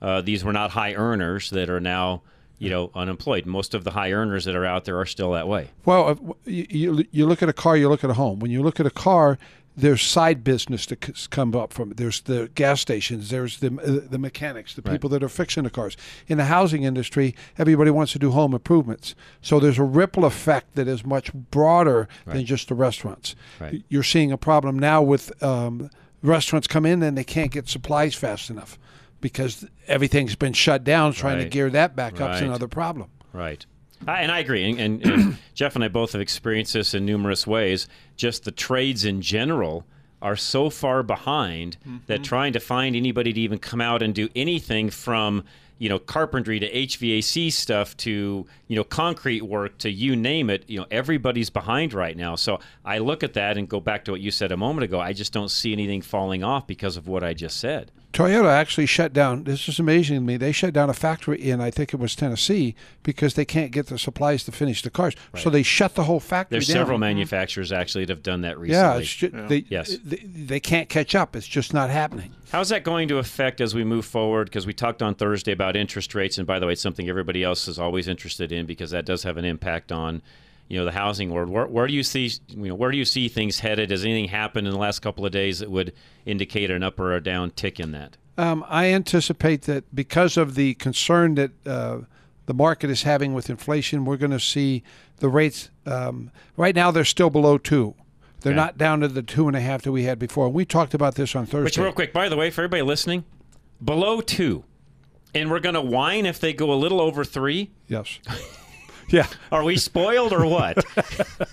uh, these were not high earners that are now you know, unemployed. Most of the high earners that are out there are still that way. Well, you, you you look at a car, you look at a home. When you look at a car, there's side business that come up from it. There's the gas stations. There's the uh, the mechanics, the Right. people that are fixing the cars. In the housing industry, everybody wants to do home improvements. So there's a ripple effect that is much broader than just the restaurants. Right. You're seeing a problem now with um, restaurants come in and they can't get supplies fast enough because everything's been shut down. Trying to gear that back up is another problem. Right. I, and I agree. And, and, and Jeff and I both have experienced this in numerous ways. Just the trades in general are so far behind that mm-hmm. trying to find anybody to even come out and do anything from you know carpentry to HVAC stuff to you know concrete work to you name it you know everybody's behind right now so I look at that and go back to what you said a moment ago I just don't see anything falling off because of what I just said Toyota actually shut down. This is amazing to me. They shut down a factory in, I think it was Tennessee, because they can't get the supplies to finish the cars. So they shut the whole factory there's down. several manufacturers actually that have done that recently Yeah, it's ju- They, yes they, they can't catch up. It's just not happening. How's that going to affect as we move forward? Because we talked on Thursday about interest rates, and by the way, it's something everybody else is always interested in because that does have an impact on, you know, the housing world. Where, where do you see, you know, where do you see things headed? Has anything happened in the last couple of days that would indicate an up or a down tick in that? Um, I anticipate that because of the concern that uh, the market is having with inflation, we're going to see the rates. Um, right now, they're still below two. They're Okay. not down to the two and a half that we had before. We talked about this on Thursday. Which, real quick, by the way, for everybody listening, below two, and we're going to whine if they go a little over three. Yes. Yeah. Are we spoiled or what?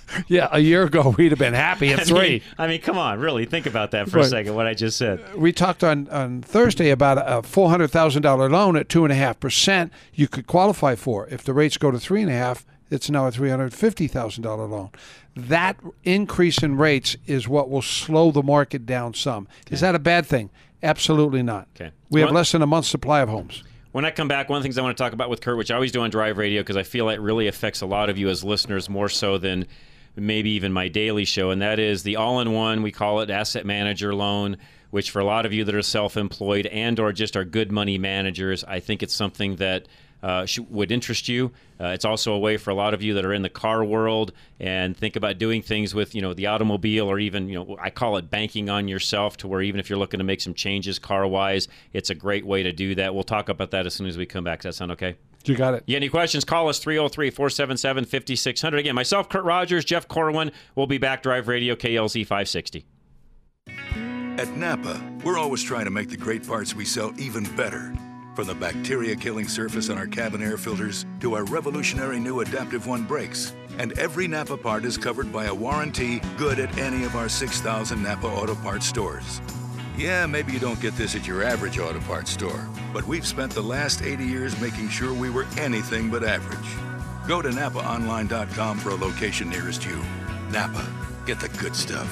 yeah, a year ago we'd have been happy at I three. mean, I mean, come on, really think about that for a second. What I just said. we talked on, on Thursday about a four hundred thousand dollar loan at two and a half percent. You could qualify for if the rates go to three and a half. It's now a three hundred fifty thousand dollar loan. That increase in rates is what will slow the market down some. Is that a bad thing? Absolutely not. Okay. We have less than a month's supply of homes. When I come back, one of the things I want to talk about with Kurt, which I always do on Drive Radio, because I feel it really affects a lot of you as listeners more so than maybe even my daily show, and that is the all-in-one. We call it asset manager loan, which for a lot of you that are self-employed and or just are good money managers, I think it's something that uh, would interest you. Uh, it's also a way for a lot of you that are in the car world and think about doing things with you know the automobile or even you know I call it banking on yourself to where even if you're looking to make some changes car wise, it's a great way to do that. We'll talk about that as soon as we come back. Does that sound okay? You got it. You got any questions? Call us 303 477 5600. Again, myself, Kurt Rogers, Jeff Corwin. We'll be back. Drive Radio, KLZ 560. At Napa, we're always trying to make the great parts we sell even better. From the bacteria killing surface on our cabin air filters to our revolutionary new Adaptive One brakes. And every Napa part is covered by a warranty good at any of our 6,000 Napa Auto Parts stores. Yeah, maybe you don't get this at your average auto parts store, but we've spent the last 80 years making sure we were anything but average. Go to NapaOnline.com for a location nearest you. Napa, get the good stuff.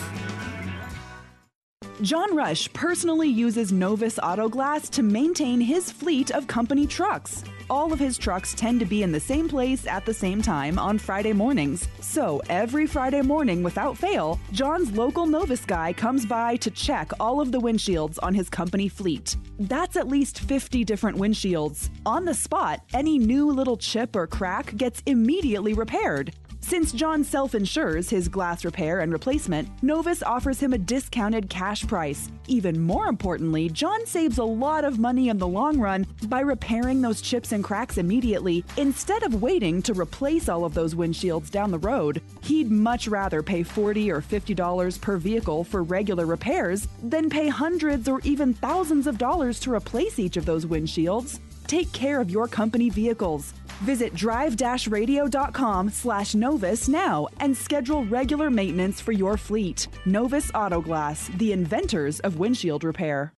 John Rush personally uses Novus Auto Glass to maintain his fleet of company trucks. All of his trucks tend to be in the same place at the same time on Friday mornings. So every Friday morning, without fail, John's local Novus guy comes by to check all of the windshields on his company fleet. That's at least 50 different windshields. On the spot, any new little chip or crack gets immediately repaired. Since John self insures his glass repair and replacement, Novus offers him a discounted cash price. Even more importantly, John saves a lot of money in the long run by repairing those chips and cracks immediately instead of waiting to replace all of those windshields down the road. He'd much rather pay 40 or $50 per vehicle for regular repairs than pay hundreds or even thousands of dollars to replace each of those windshields. Take care of your company vehicles. Visit drive-radio.com slash Novus now and schedule regular maintenance for your fleet. Novus Autoglass, the inventors of windshield repair.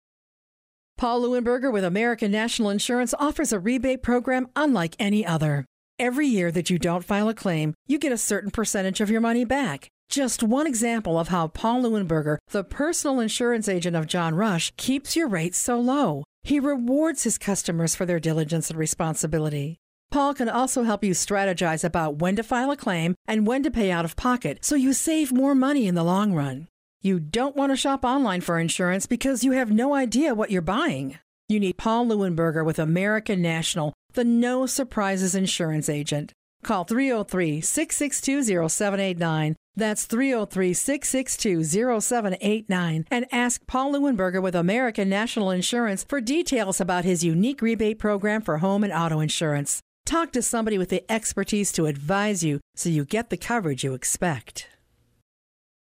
Paul Leuenberger with American National Insurance offers a rebate program unlike any other. Every year that you don't file a claim, you get a certain percentage of your money back. Just one example of how Paul Leuenberger, the personal insurance agent of John Rush, keeps your rates so low. He rewards his customers for their diligence and responsibility. Paul can also help you strategize about when to file a claim and when to pay out of pocket so you save more money in the long run. You don't want to shop online for insurance because you have no idea what you're buying. You need Paul Leuenberger with American National the no surprises insurance agent. Call 303 662 0789. That's 303 662 0789. And ask Paul Leuenberger with American National Insurance for details about his unique rebate program for home and auto insurance. Talk to somebody with the expertise to advise you so you get the coverage you expect.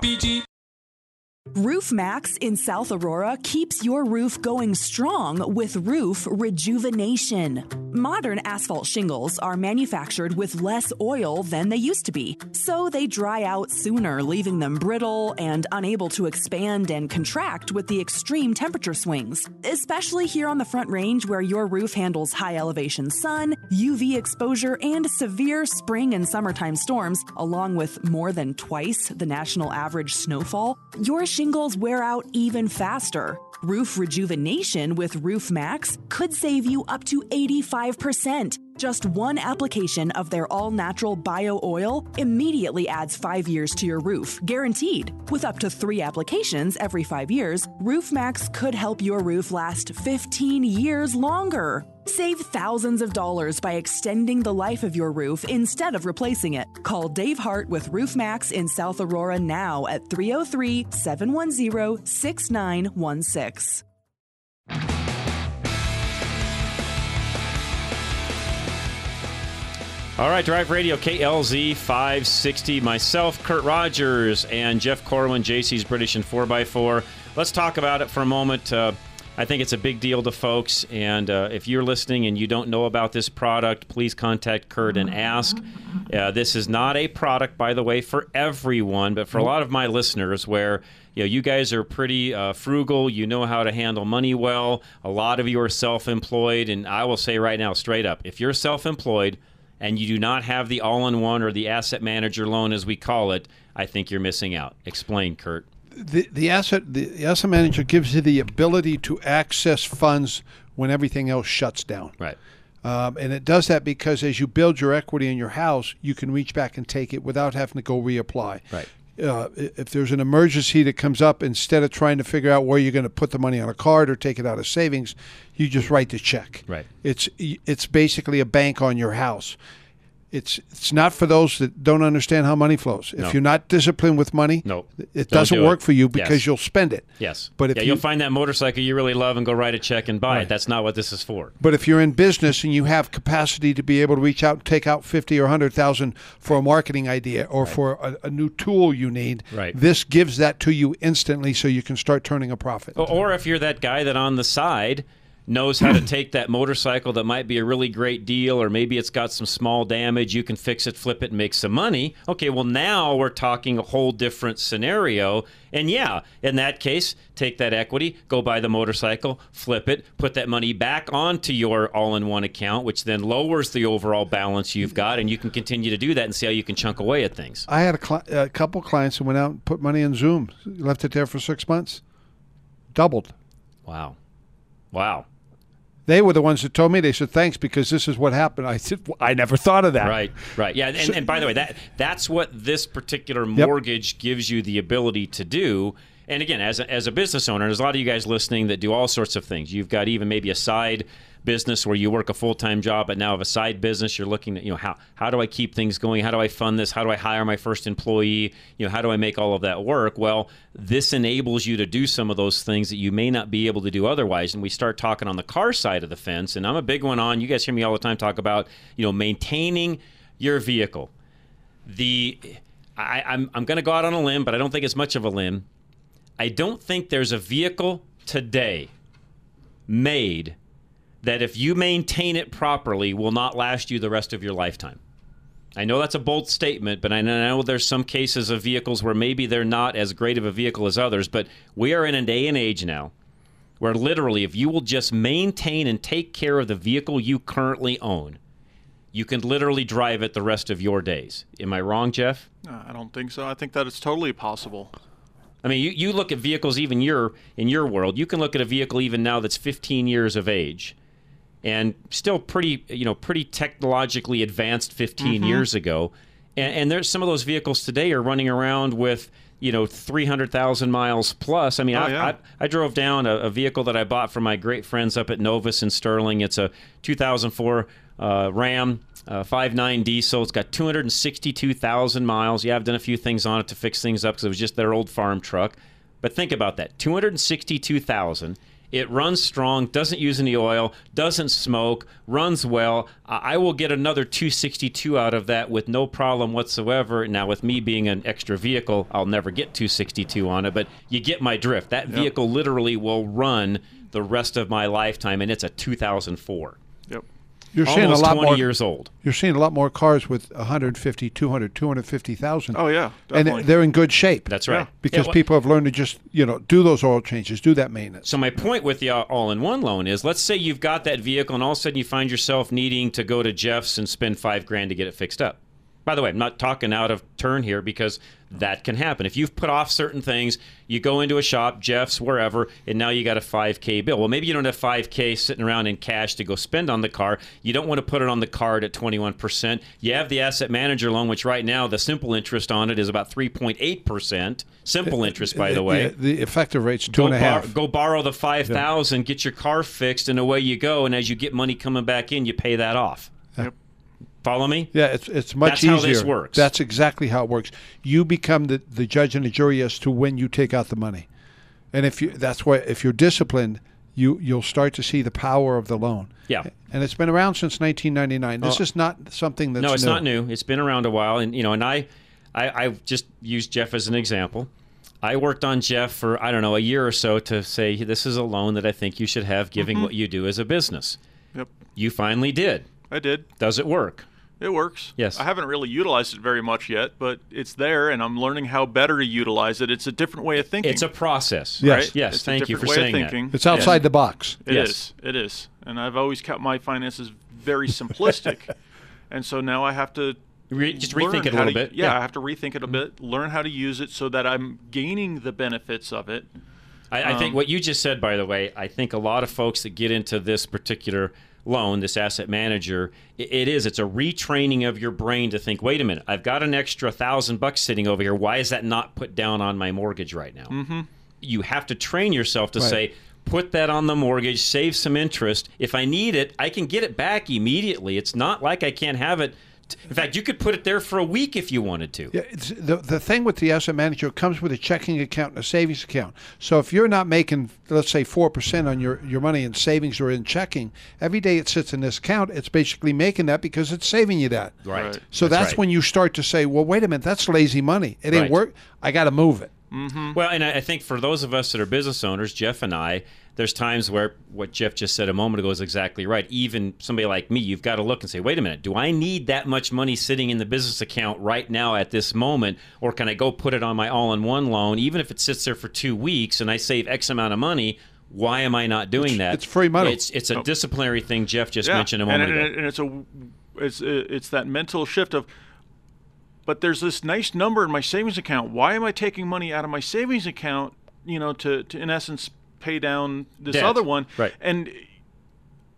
BG. Roof Maxx in South Aurora keeps your roof going strong with roof rejuvenation. Modern asphalt shingles are manufactured with less oil than they used to be, so they dry out sooner, leaving them brittle and unable to expand and contract with the extreme temperature swings. Especially here on the Front Range, where your roof handles high elevation sun, UV exposure, and severe spring and summertime storms, along with more than twice the national average snowfall. Your shingles wear out even faster. Roof rejuvenation with Roof Maxx could save you up to 85%. Just one application of their all natural bio oil immediately adds five years to your roof, guaranteed. With up to three applications every five years, Roof Maxx could help your roof last 15 years longer. Save thousands of dollars by extending the life of your roof instead of replacing it. Call Dave Hart with Roof Maxx in South Aurora now at 303 710 6916. All right, Drive Radio, KLZ 560. Myself, Kurt Rogers, and Jeff Corwin, JC's British and 4x4. Let's talk about it for a moment. Uh, I think it's a big deal to folks. And uh, if you're listening and you don't know about this product, please contact Kurt and ask. Uh, this is not a product, by the way, for everyone, but for a lot of my listeners where you know you guys are pretty uh, frugal you know how to handle money well a lot of you are self-employed and i will say right now straight up if you're self-employed and you do not have the all-in-one or the asset manager loan as we call it i think you're missing out explain kurt the the asset the asset manager gives you the ability to access funds when everything else shuts down. Right. Um, and it does that because as you build your equity in your house, you can reach back and take it without having to go reapply. Right. Uh, if there's an emergency that comes up, instead of trying to figure out where you're going to put the money on a card or take it out of savings, you just write the check. Right. It's it's basically a bank on your house. It's it's not for those that don't understand how money flows. If No. you're not disciplined with money, No. it Don't doesn't do it. work for you because Yes. you'll spend it. yes But if yeah, you, you'll find that motorcycle you really love and go write a check and buy Right. it that's not what this is for But if you're in business and you have capacity to be able to reach out and take out fifty or hundred thousand for a marketing idea or for a, a new tool you need, Right. this gives that to you instantly, so you can start turning a profit. Or- Or if you're that guy that on the side knows how to take that motorcycle that might be a really great deal, or maybe it's got some small damage, you can fix it, flip it, and make some money. Okay, well, now we're talking a whole different scenario. And yeah, in that case, take that equity, go buy the motorcycle, flip it, put that money back onto your all in one account, which then lowers the overall balance you've got, and you can continue to do that and see how you can chunk away at things. I had a, cli- a couple clients who went out and put money in Zoom, left it there for six months, doubled. Wow. Wow. They were the ones that told me. They said thanks because this is what happened. I said "Well, I never thought of that. Right, right, yeah. And, So- and by the way, that that's what this particular Yep. mortgage gives you the ability to do. And again, as a, as a business owner, there's a lot of you guys listening that do all sorts of things. You've got even maybe a side business where you work a full time job, but now have a side business. You're looking at you know how how do I keep things going? How do I fund this? How do I hire my first employee? You know how do I make all of that work? Well, this enables you to do some of those things that you may not be able to do otherwise. And we start talking on the car side of the fence, and I'm a big one on. You guys hear me all the time talk about you know maintaining your vehicle. The I, I'm I'm going to go out on a limb, but I don't think it's much of a limb. I don't think there's a vehicle today made that if you maintain it properly will not last you the rest of your lifetime. I know that's a bold statement, but I know there's some cases of vehicles where maybe they're not as great of a vehicle as others, but we are in a day and age now where literally if you will just maintain and take care of the vehicle you currently own, you can literally drive it the rest of your days. Am I wrong, Jeff? Uh, I don't think so. I think that it's totally possible. I mean, you, you look at vehicles even your in your world. You can look at a vehicle even now that's 15 years of age, and still pretty you know pretty technologically advanced 15 Mhm. years ago. And, and there's some of those vehicles today are running around with you know 300,000 miles plus. I mean, Oh, I, yeah. I, I drove down a, a vehicle that I bought from my great friends up at Novus in Sterling. It's a 2004 uh, Ram. Uh, 5.9 diesel. It's got 262,000 miles. Yeah, I've done a few things on it to fix things up because it was just their old farm truck. But think about that 262,000. It runs strong, doesn't use any oil, doesn't smoke, runs well. I will get another 262 out of that with no problem whatsoever. Now, with me being an extra vehicle, I'll never get 262 on it, but you get my drift. That Yep. vehicle literally will run the rest of my lifetime, and it's a 2004. Yep. You're seeing a lot 20 more years old. You're seeing a lot more cars with 150, 200, 250,000. Oh, yeah, and they're in good shape. That's right. Yeah. Because Yeah, well- people have learned to just you know do those oil changes, do that maintenance. So my point with the all-in-one loan is, let's say you've got that vehicle, and all of a sudden you find yourself needing to go to Jeff's and spend five grand to get it fixed up. By the way, I'm not talking out of turn here because that can happen. If you've put off certain things, you go into a shop, Jeff's, wherever, and now you got a 5K bill. Well, maybe you don't have 5K sitting around in cash to go spend on the car. You don't want to put it on the card at 21%. You have the asset manager loan, which right now the simple interest on it is about 3.8%. Simple uh, interest, uh, by uh, the way. the, the effective rate's two Go, and a half. bor- go borrow the five thousand, get your car fixed, and away you go. And as you get money coming back in, you pay that off. Yep. Follow me? Yeah, it's it's much That's easier. how this works. That's exactly how it works. You become the, the judge and the jury as to when you take out the money, and if you that's why if you're disciplined, you you'll start to see the power of the loan. Yeah. and it's been around since 1999. This Oh. is not something that's no, it's new. not new. It's been around a while, and you know, and I, I, I just used Jeff as an example. I worked on Jeff for I don't know a year or so to say this is a loan that I think you should have, given Mhm. what you do as a business. Yep. You finally did. I did. Does it work? It works. Yes. I haven't really utilized it very much yet, but it's there, and I'm learning how better to utilize it. It's a different way of thinking. It's a process. Right? Yes. Yes. It's a Thank you different for way of saying that. thinking. It's outside Yes. the box. It Yes. is. It is. And I've always kept my finances very simplistic, and so now I have to Re- just rethink it a little to- bit. Yeah, Yeah. I have to rethink it a bit, learn how to use it so that I'm gaining the benefits of it. I, I think Um, what you just said, by the way, I think a lot of folks that get into this particular loan, this asset manager, it is. It's a retraining of your brain to think. Wait a minute, I've got an extra thousand bucks sitting over here. Why is that not put down on my mortgage right now? Mm-hmm. You have to train yourself to Right. say. Put that on the mortgage, save some interest. If I need it, I can get it back immediately. It's not like I can't have it. In fact, you could put it there for a week if you wanted to. Yeah, the the thing with the asset manager it comes with a checking account and a savings account. So if you're not making, let's say, four percent on your, your money in savings or in checking, every day it sits in this account, it's basically making that because it's saving you that. Right. Right. So That's that's, right. when you start to say, well, wait a minute, that's lazy money. It ain't Right. work. I got to move it. Mm-hmm. Well, and I I think for those of us that are business owners, Jeff and I, there's times where what Jeff just said a moment ago is exactly right. Even somebody like me, you've got to look and say, wait a minute, do I need that much money sitting in the business account right now at this moment? Or can I go put it on my all in one loan, even if it sits there for two weeks and I save X amount of money? Why am I not doing that? it's free money. It's, it's a oh. disciplinary thing Jeff just Yeah, mentioned a and, moment and, ago. and it's a it's it's that mental shift of but there's this nice number in my savings account why am i taking money out of my savings account you know to, to in essence pay down this Debt. other one Right. and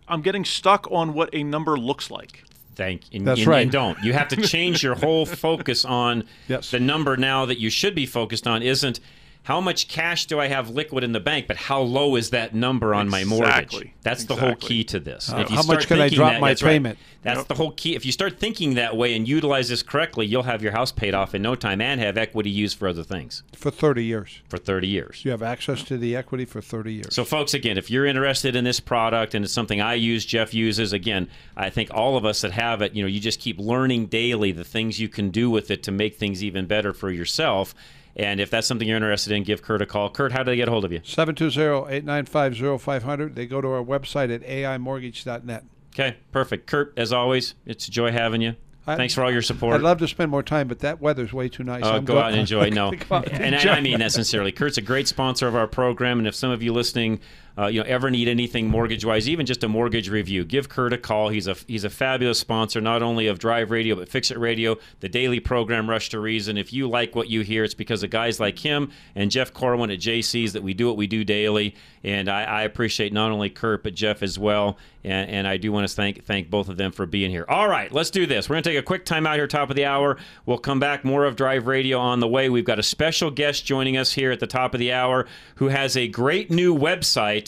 i'm getting stuck on what a number looks like Thank and, That's and- right. and don't. You have to change your whole focus on the number now that you should be focused on isn't how much cash do I have liquid in the bank, but how low is that number on my mortgage? Exactly. That's the whole key to this. Uh, how much can I drop that- my that's right. payment? That's Yep. the whole key. If you start thinking that way and utilize this correctly, you'll have your house paid off in no time and have equity used for other things For 30 years. for 30 years. You have access to the equity for 30 years. So, folks, again, if you're interested in this product and it's something I use, Jeff uses, again, I think all of us that have it, you know, you just keep learning daily the things you can do with it to make things even better for yourself. And if that's something you're interested in, give Kurt a call. Kurt, how do they get a hold of you? 720-895-0500. They go to our website at aimortgage.net. Okay, perfect. Kurt, as always, it's a joy having you. I- Thanks for all your support. I'd love to spend more time, but that weather's way too nice. Uh, I'm go go- out and enjoy. No, and. I, I mean that sincerely. Kurt's a great sponsor of our program, and if some of you listening uh, you know ever need anything mortgage wise, even just a mortgage review, give Kurt a call. He's a he's a fabulous sponsor not only of Drive Radio but Fix It Radio, the daily program Rush to Reason. If you like what you hear, it's because of guys like him and Jeff Corwin at JC's that we do what we do daily. And I, I appreciate not only Kurt but Jeff as well. And, and I do want to thank thank both of them for being here. All right, let's do this. We're to take a quick time out here, top of the hour. We'll come back more of Drive Radio on the way. We've got a special guest joining us here at the top of the hour who has a great new website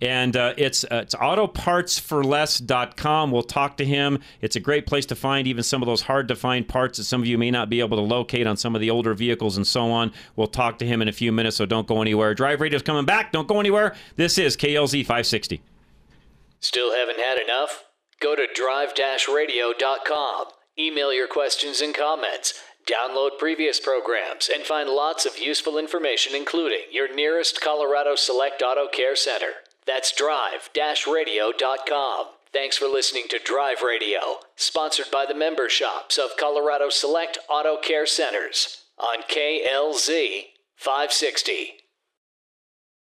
and uh, it's uh, it's autopartsforless.com. We'll talk to him. It's a great place to find even some of those hard to find parts that some of you may not be able to locate on some of the older vehicles and so on. We'll talk to him in a few minutes, so don't go anywhere. Drive Radio's coming back. Don't go anywhere. This is KLZ 560. Still haven't had enough? Go to drive-radio.com. Email your questions and comments. Download previous programs and find lots of useful information, including your nearest Colorado Select Auto Care Center. That's drive-radio.com. Thanks for listening to Drive Radio, sponsored by the member shops of Colorado Select Auto Care Centers on KLZ 560.